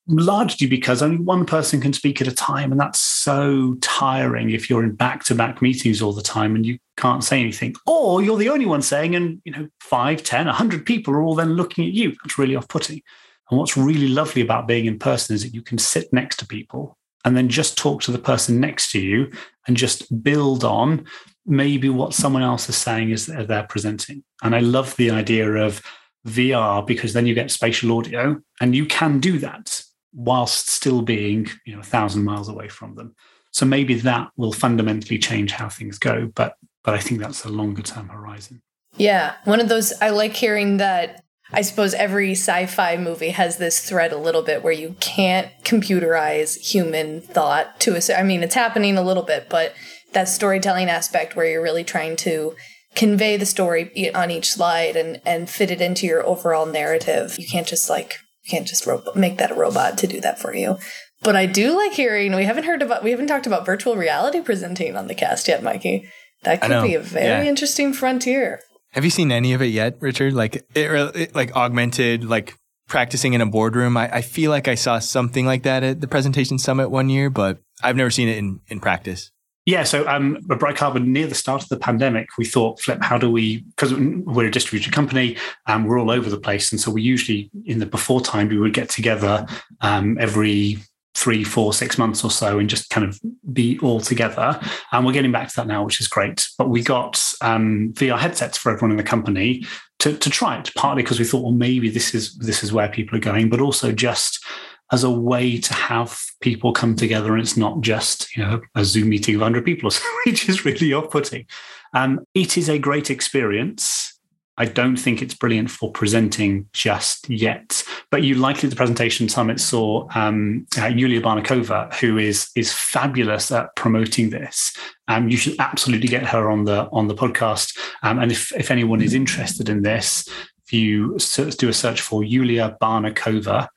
largely because only one person can speak at a time. And that's so tiring if you're in back to back meetings all the time and you can't say anything. Or you're the only one saying, and you know, five, ten, a 100 people are all then looking at you. That's really off putting. And what's really lovely about being in person is that you can sit next to people and then just talk to the person next to you and just build on maybe what someone else is saying is that they're presenting. And I love the idea of VR because then you get spatial audio and you can do that whilst still being you know a thousand miles away from them. So maybe that will fundamentally change how things go, but but I think that's a longer term horizon. Yeah, one of those I like hearing that I suppose every sci-fi movie has this thread a little bit where you can't computerize human thought to a I mean it's happening a little bit, but that storytelling aspect where you're really trying to convey the story on each slide and and fit it into your overall narrative. You can't just like can't just ro- make that a robot to do that for you. But I do like hearing. We haven't heard about. We haven't talked about virtual reality presenting on the cast yet, Mikey. That could be a very yeah. interesting frontier. Have you seen any of it yet, Richard? Like it, it like augmented, like practicing in a boardroom. I, I feel like I saw something like that at the presentation summit one year, but I've never seen it in in practice. Yeah, so um, at Bright Carbon, near the start of the pandemic, we thought, Flip, how do we? Because we're a distributed company, and um, we're all over the place, and so we usually in the before time we would get together um, every three, four, six months or so and just kind of be all together. And we're getting back to that now, which is great. But we got um, VR headsets for everyone in the company to, to try it, partly because we thought, well, maybe this is this is where people are going, but also just as a way to have people come together and it's not just you know a zoom meeting of 100 people or so, which is really off-putting um, it is a great experience I don't think it's brilliant for presenting just yet. But you likely the presentation summit saw um, uh, Yulia Barnikova, who is is fabulous at promoting this. Um, you should absolutely get her on the on the podcast. Um, and if if anyone is interested in this, if you do a search for Yulia Barnikova,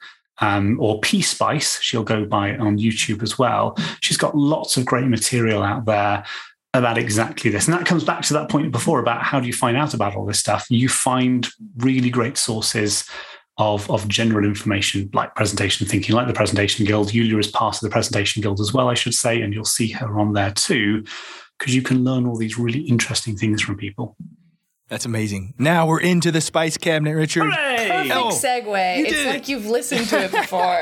um, or P Spice, she'll go by on YouTube as well. She's got lots of great material out there about exactly this. And that comes back to that point before about how do you find out about all this stuff? You find really great sources of, of general information like presentation thinking, like the Presentation Guild. Yulia is part of the Presentation Guild as well, I should say, and you'll see her on there too, because you can learn all these really interesting things from people. That's amazing. Now we're into the spice cabinet, Richard. Hooray! Perfect oh, segue. It's like you've listened to it before.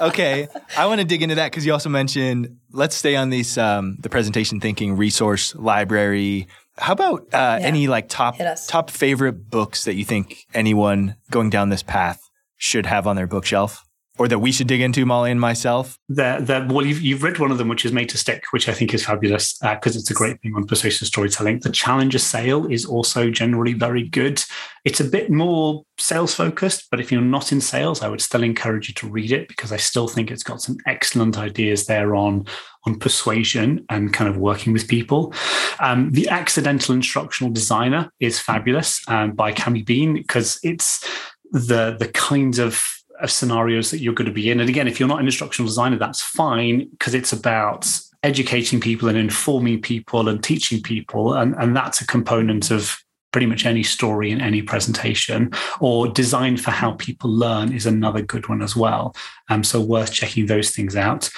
okay, I want to dig into that because you also mentioned let's stay on these um, the presentation thinking resource library. How about uh, yeah. any like top top favorite books that you think anyone going down this path should have on their bookshelf? Or that we should dig into, Molly and myself? That, that well, you've, you've read one of them, which is Made to Stick, which I think is fabulous because uh, it's a great thing on persuasive storytelling. The Challenger Sale is also generally very good. It's a bit more sales focused, but if you're not in sales, I would still encourage you to read it because I still think it's got some excellent ideas there on on persuasion and kind of working with people. Um, the Accidental Instructional Designer is fabulous um, by Cammy Bean because it's the the kinds of of scenarios that you're going to be in. And again, if you're not an instructional designer, that's fine because it's about educating people and informing people and teaching people. And, and that's a component of pretty much any story in any presentation or design for how people learn is another good one as well. Um, so worth checking those things out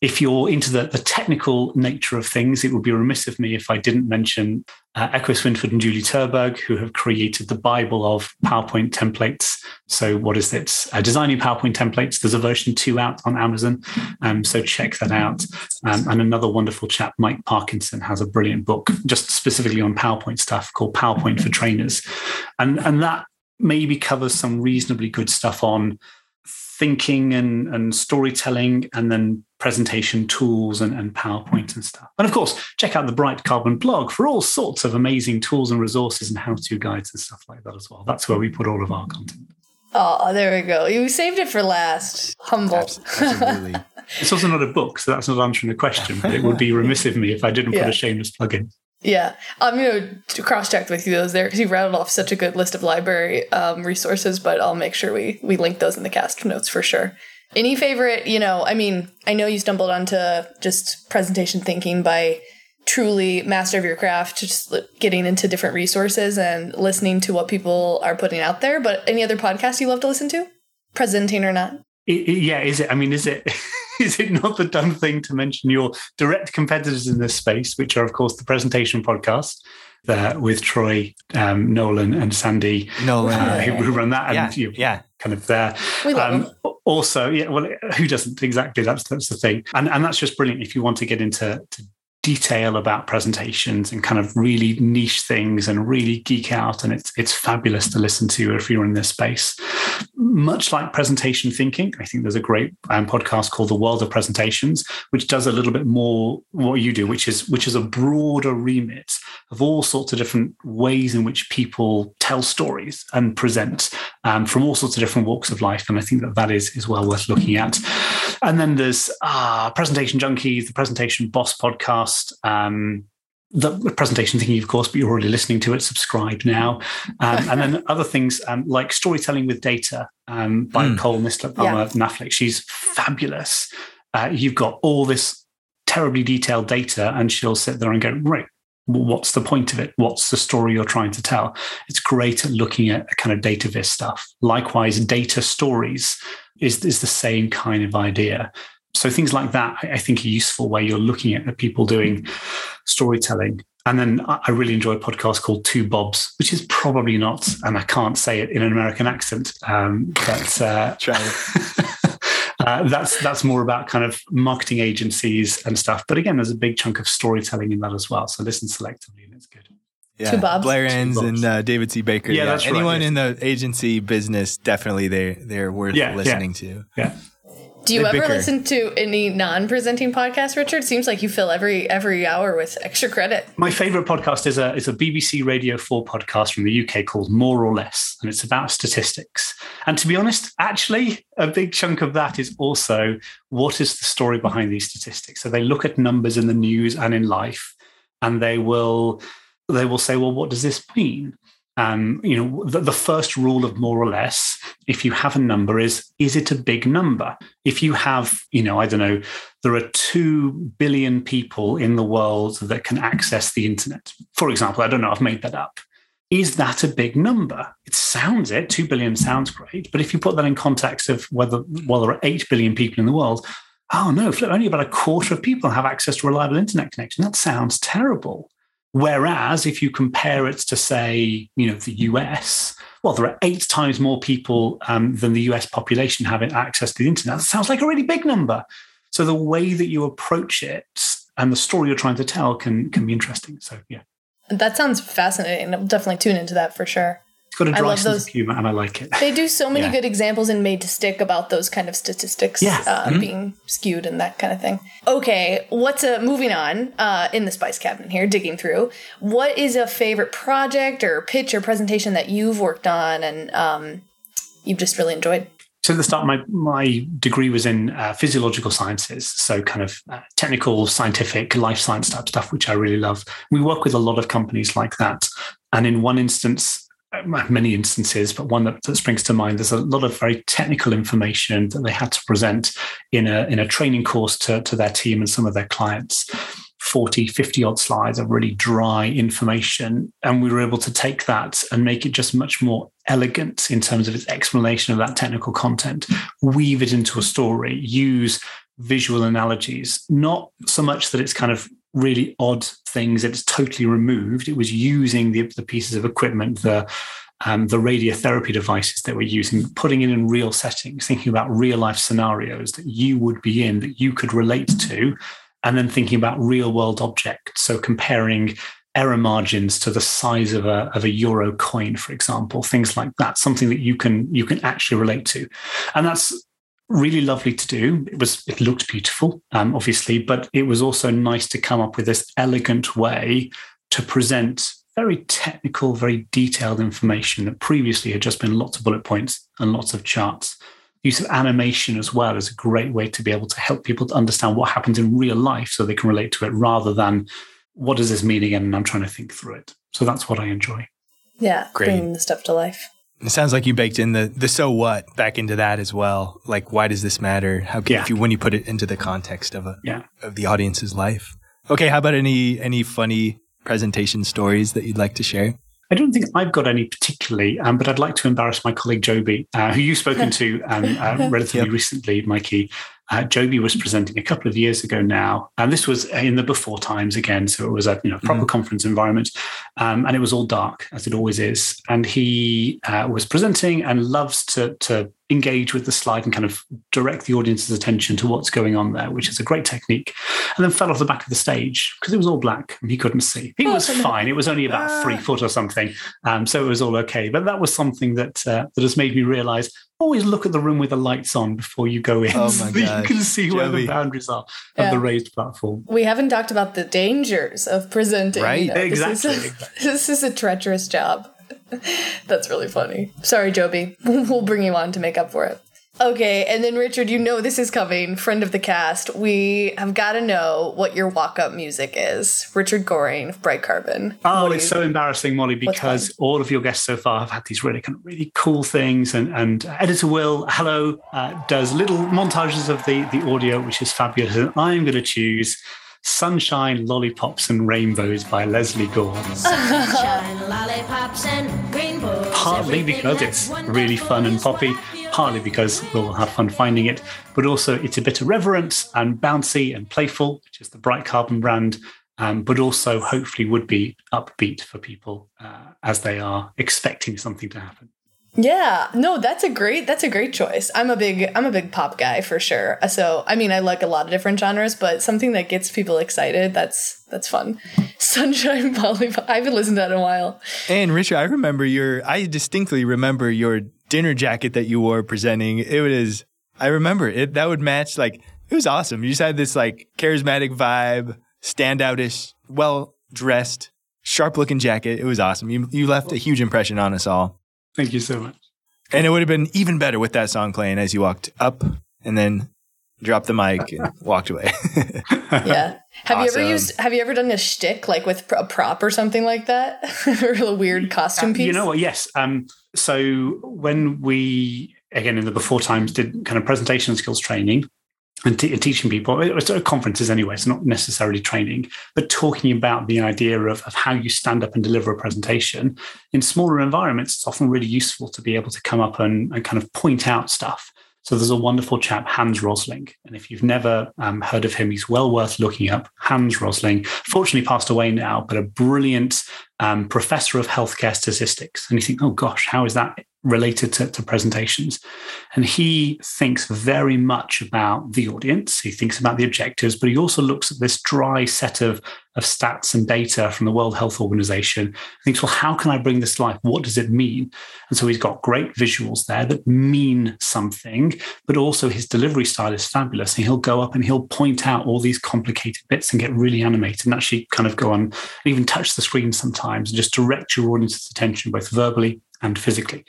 if you're into the, the technical nature of things, it would be remiss of me if I didn't mention uh, Echo Swinford and Julie Terberg, who have created the Bible of PowerPoint templates. So, what is it? Uh, designing PowerPoint templates. There's a version two out on Amazon. Um, so, check that out. Um, and another wonderful chap, Mike Parkinson, has a brilliant book just specifically on PowerPoint stuff called PowerPoint for Trainers. And, and that maybe covers some reasonably good stuff on thinking and, and storytelling and then presentation tools and, and PowerPoint and stuff. And of course, check out the Bright Carbon blog for all sorts of amazing tools and resources and how-to guides and stuff like that as well. That's where we put all of our content. Oh, there we go. You saved it for last. Humble. Absolutely. it's also not a book, so that's not answering the question, but it would be remiss of me if I didn't yeah. put a shameless plug in. Yeah, I'm going to cross check with you those there because you rattled off such a good list of library um, resources, but I'll make sure we we link those in the cast notes for sure. Any favorite, you know, I mean, I know you stumbled onto just presentation thinking by truly master of your craft, just getting into different resources and listening to what people are putting out there. But any other podcasts you love to listen to, presenting or not? It, it, yeah, is it? I mean, is it? is it not the dumb thing to mention your direct competitors in this space, which are, of course, the presentation podcast there with Troy, um, Nolan, and Sandy, Nolan, uh, who, who, run that, and yeah, you, yeah, kind of there. We love um. Also, yeah, well, who doesn't exactly? That's that's the thing, and and that's just brilliant if you want to get into to detail about presentations and kind of really niche things and really geek out. And it's it's fabulous to listen to if you're in this space. Much like presentation thinking, I think there's a great um, podcast called The World of Presentations, which does a little bit more what you do, which is which is a broader remit of all sorts of different ways in which people tell stories and present um, from all sorts of different walks of life. And I think that that is is well worth looking at. And then there's uh, Presentation Junkies, the Presentation Boss podcast podcast. Um, the presentation thinking, of course, but you're already listening to it. Subscribe now, um, and then other things um, like storytelling with data um, by mm. Cole Nussbaumer yeah. Knaflic. She's fabulous. Uh, you've got all this terribly detailed data, and she'll sit there and go, right, what's the point of it? What's the story you're trying to tell? It's great at looking at kind of data vis stuff. Likewise, data stories is, is the same kind of idea so things like that, I think, are useful where you're looking at people doing storytelling. And then I really enjoy a podcast called Two Bobs, which is probably not, and I can't say it in an American accent, um, but uh, Uh, that's that's more about kind of marketing agencies and stuff. But again, there's a big chunk of storytelling in that as well. So listen selectively, and it's good. Yeah. Two Bobs. Blair Enns Bobs. and uh, David C. Baker. Yeah, that's right, Anyone yes. in the agency business, definitely they they're worth Yeah, yeah. listening to. Yeah. Do you They ever bicker. listen to any non-presenting podcast, Richard? Seems like you fill every every hour with extra credit. My favorite podcast is a is a BBC Radio 4 podcast from the UK called More or Less, and it's about statistics. And to be honest, actually, a big chunk of that is also what is the story behind these statistics. So they look at numbers in the news and in life, and they will they will say, well, what does this mean? Um, you know, the, the first rule of more or less, if you have a number, is is it a big number? If you have, you know, I don't know, there are two billion people in the world that can access the internet. For example, I don't know, I've made that up. Is that a big number? It sounds it. Two billion sounds great, but if you put that in context of whether well there are eight billion people in the world, oh no, only about a quarter of people have access to reliable internet connection. That sounds terrible. Whereas if you compare it to, say, you know, the US, well, there are eight times more people um, than the US population having access to the internet. That sounds like a really big number. So the way that you approach it and the story you're trying to tell can can be interesting. So yeah, That sounds fascinating. I'll definitely tune into that for sure. It's got a dry sense those- of humor, and I like it. They do so many Yeah. good examples in Made to Stick about those kind of statistics Yeah. uh, Mhm. being skewed and that kind of thing. Okay, what's a moving on uh, in the spice cabinet here, digging through. What is a favorite project or pitch or presentation that you've worked on and um, you've just really enjoyed? So at the start, my my degree was in uh, physiological sciences, so kind of uh, technical, scientific, life science type stuff, which I really love. We work with a lot of companies like that, and in one instance, uh, Uh, many instances, but one that, that springs to mind, there's a lot of very technical information that they had to present in a in a training course to to their team and some of their clients. 40, 50 odd slides of really dry information. And we were able to take that and make it just much more elegant in terms of its explanation of that technical content, weave it into a story, use visual analogies, not so much that it's kind of really odd things that it's totally removed. It was using the, the pieces of equipment, the um, the radiotherapy devices that we're using, putting it in real settings, thinking about real life scenarios that you would be in, that you could relate to, and then thinking about real world objects. So comparing error margins to the size of a, of a euro coin, for example, things like that, something that you can you can actually relate to. And that's really lovely to do. It was it looked beautiful, um, obviously, but it was also nice to come up with this elegant way to present very technical, very detailed information that previously had just been lots of bullet points and lots of charts. Use of animation as well is a great way to be able to help people to understand what happens in real life so they can relate to it rather than what does this mean again? And I'm trying to think through it. So that's what I enjoy. Yeah, Great. bringing the stuff to life. It sounds like you baked in the the so what back into that as well. Like, why does this matter? How can, Yeah. if you when you put it into the context of a Yeah. of the audience's life? Okay, how about any any funny presentation stories that you'd like to share? I don't think I've got any particularly, um, but I'd like to embarrass my colleague Joby, uh, who you've spoken to um, uh, relatively Yep. recently, Mikey. Uh, Joby was presenting a couple of years ago now, and this was in the before times again. So it was a you know proper conference environment, um, and it was all dark as it always is. And he uh, was presenting and loves to to engage with the slide and kind of direct the audience's attention to what's going on there, which is a great technique. And then fell off the back of the stage because it was all black and he couldn't see. He was fine. It was only about three foot or something, um, so it was all okay. But that was something that uh, that has made me realise always look at the room with the lights on before you go in, Oh so that you can see where Joey. the boundaries are of Yeah. the raised platform. We haven't talked about the dangers of presenting. Right. you know, this is a- Exactly. This is a, treacherous job. That's really funny. Sorry, Joby. We'll bring you on to make up for it. Okay, and then Richard, you know this is coming, friend of the cast. We have got to know what your walk-up music is. Richard Goring, of Bright Carbon. Oh, What it's so embarrassing, Molly, because all of your guests so far have had these really kind of really cool things. And, and editor Will, hello, uh, does little montages of the, the audio, which is fabulous. And I'm going to choose Sunshine, Lollipops, and Rainbows by Lesley Gore. Sunshine, lollipops, and rainbows. partly because it's really fun and poppy, partly because we'll have fun finding it, but also it's a bit irreverent and bouncy and playful, which is the Bright Carbon brand, um, but also hopefully would be upbeat for people uh, as they are expecting something to happen. Yeah, no, that's a great that's a great choice. I'm a big I'm a big pop guy for sure. So I mean, I like a lot of different genres, but something that gets people excited that's that's fun. Sunshine. I haven't listened to that in a while. And Richard, I remember your I distinctly remember your dinner jacket that you wore presenting. It was I remember it that would match like it was awesome. You just had this like charismatic vibe, standoutish, well dressed, sharp looking jacket. It was awesome. You you left a huge impression on us all. Thank you so much. And it would have been even better with that song playing as you walked up and then dropped the mic and walked away. Yeah. Have you ever used have you ever done a shtick like with a prop or something like that? or a weird costume piece? You know what? Yes. Um, so when we again in the before times did kind of presentation skills training and te- teaching people, it was at conferences anyway, it's not necessarily training, but talking about the idea of, of how you stand up and deliver a presentation in smaller environments, it's often really useful to be able to come up and, and kind of point out stuff. So there's a wonderful chap, Hans Rosling. And if you've never um, heard of him, he's well worth looking up. Hans Rosling, fortunately passed away now, but a brilliant um, professor of healthcare statistics. And you think, oh gosh, how is that related to, to presentations? And he thinks very much about the audience. He thinks about the objectives, but he also looks at this dry set of, of stats and data from the World Health Organization. Thinks, well, how can I bring this to life? What does it mean? And so he's got great visuals there that mean something, but also his delivery style is fabulous. And he'll go up and he'll point out all these complicated bits and get really animated and actually kind of go on and even touch the screen sometimes and just direct your audience's attention both verbally and physically.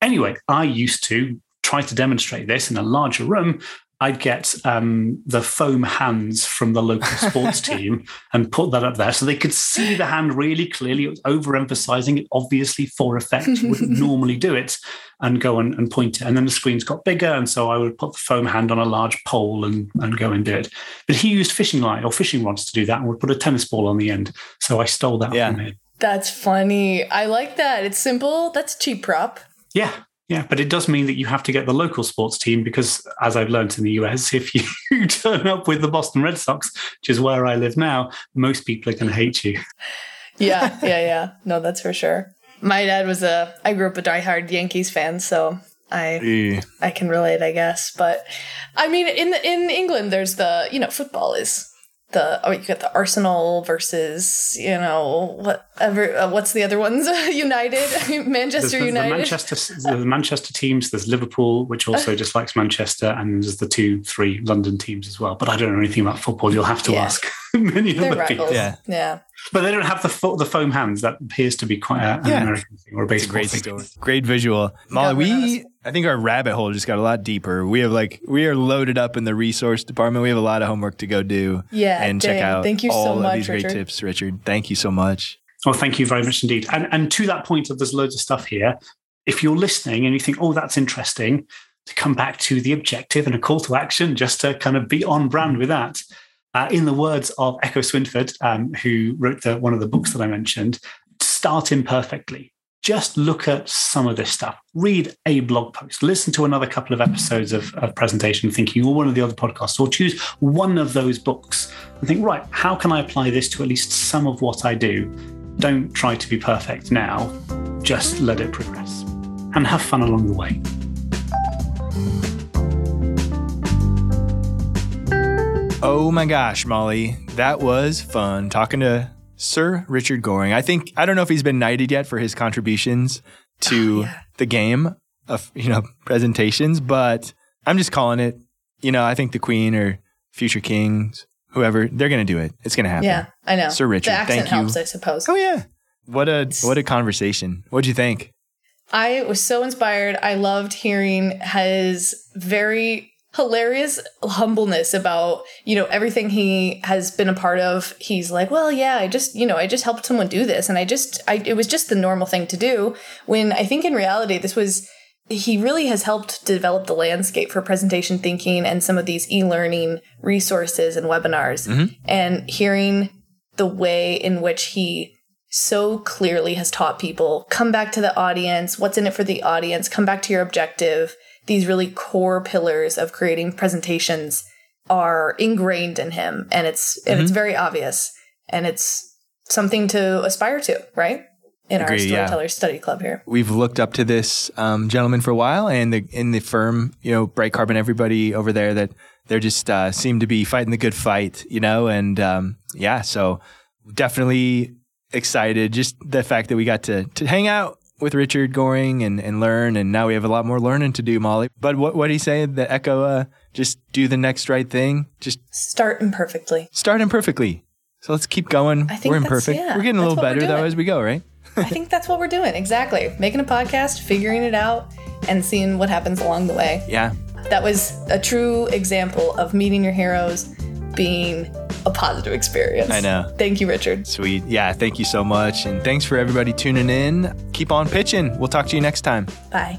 Anyway, I used to try to demonstrate this in a larger room. I'd get um, the foam hands from the local sports team and put that up there so they could see the hand really clearly. It was overemphasizing it, obviously, for effect. You wouldn't normally do it and go and, and point it. And then the screens got bigger. And so I would put the foam hand on a large pole and, and go and do it. But he used fishing line or fishing rods to do that and would put a tennis ball on the end. So I stole that Yeah. from him. That's funny. I like that. It's simple. That's a cheap prop. Yeah, yeah, but it does mean that you have to get the local sports team because, as I've learned in the US, if you turn up with the Boston Red Sox, which is where I live now, most people are going to hate you. Yeah, yeah, yeah. No, that's for sure. My dad was a I grew up a diehard Yankees fan, so I. I can relate, I guess. But I mean, in in England, there's the you know football is the oh you got the Arsenal versus you know whatever uh, what's the other ones United There's Manchester the, the United Manchester, the Manchester teams. There's Liverpool, which also dislikes Manchester, and there's the two, three London teams as well. But I don't know anything about football. You'll have to Yeah. ask many they're other people. rivals Yeah. yeah But they don't have the fo- the foam hands. That appears to be quite a, an Yeah. American thing or a It's a baseball great thing. story. Great visual. Molly, we I think our rabbit hole just got a lot deeper. We have like we are loaded up in the resource department. We have a lot of homework to go do. Yeah, And check out Thank you so all of much, these great Richard. tips, Richard. Thank you so much. Oh, thank you very much indeed. And and to that point of there's loads of stuff here. If you're listening and you think, oh, that's interesting, to come back to the objective and a call to action, just to kind of be on brand with that. Uh, in the words of Echo Swinford, um, who wrote the, one of the books that I mentioned, start imperfectly. Just look at some of this stuff. Read a blog post. Listen to another couple of episodes of, of presentation thinking, or one of the other podcasts, or choose one of those books and think, right, how can I apply this to at least some of what I do? Don't try to be perfect now. Just let it progress and have fun along the way. Oh my gosh, Molly, that was fun talking to Sir Richard Goring. I think I don't know if he's been knighted yet for his contributions to oh, the game of you know presentations, but I'm just calling it. You know, I think the Queen or future kings, whoever, they're gonna do it. It's gonna happen. yeah I know Sir Richard, the accent thank you. helps I suppose Oh yeah. What a what a conversation. What'd you think? I was so inspired. I loved hearing his very hilarious humbleness about, you know, everything he has been a part of. He's like, well, yeah, I just, you know, I just helped someone do this. And I just, I, it was just the normal thing to do. When I think in reality, this was, he really has helped develop the landscape for presentation thinking and some of these e-learning resources and webinars. Mm-hmm. And hearing the way in which he so clearly has taught people come back to the audience what's in it for the audience come back to your objective these really core pillars of creating presentations are ingrained in him and it's and it's very obvious and it's something to aspire to right in our Agree, yeah. storyteller study club here. we've looked up to this um, gentleman for a while, and the in the firm, you know, Bright Carbon, everybody over there that they're just uh, seem to be fighting the good fight, you know, and um, yeah, so definitely excited. Just the fact that we got to to hang out with Richard Goring and, and learn, and now we have a lot more learning to do, Molly. But what what he say? The echo, uh, just do the next right thing. Just Start imperfectly. start imperfectly. So let's keep going. I think we're imperfect. yeah, we're getting a little better though as we go, right? I think that's what we're doing. Exactly. Making a podcast, figuring it out, and seeing what happens along the way. Yeah. That was a true example of meeting your heroes being a positive experience. I know. Thank you, Richard. Sweet. Yeah, thank you so much. And thanks for everybody tuning in. Keep on pitching. We'll talk to you next time. Bye.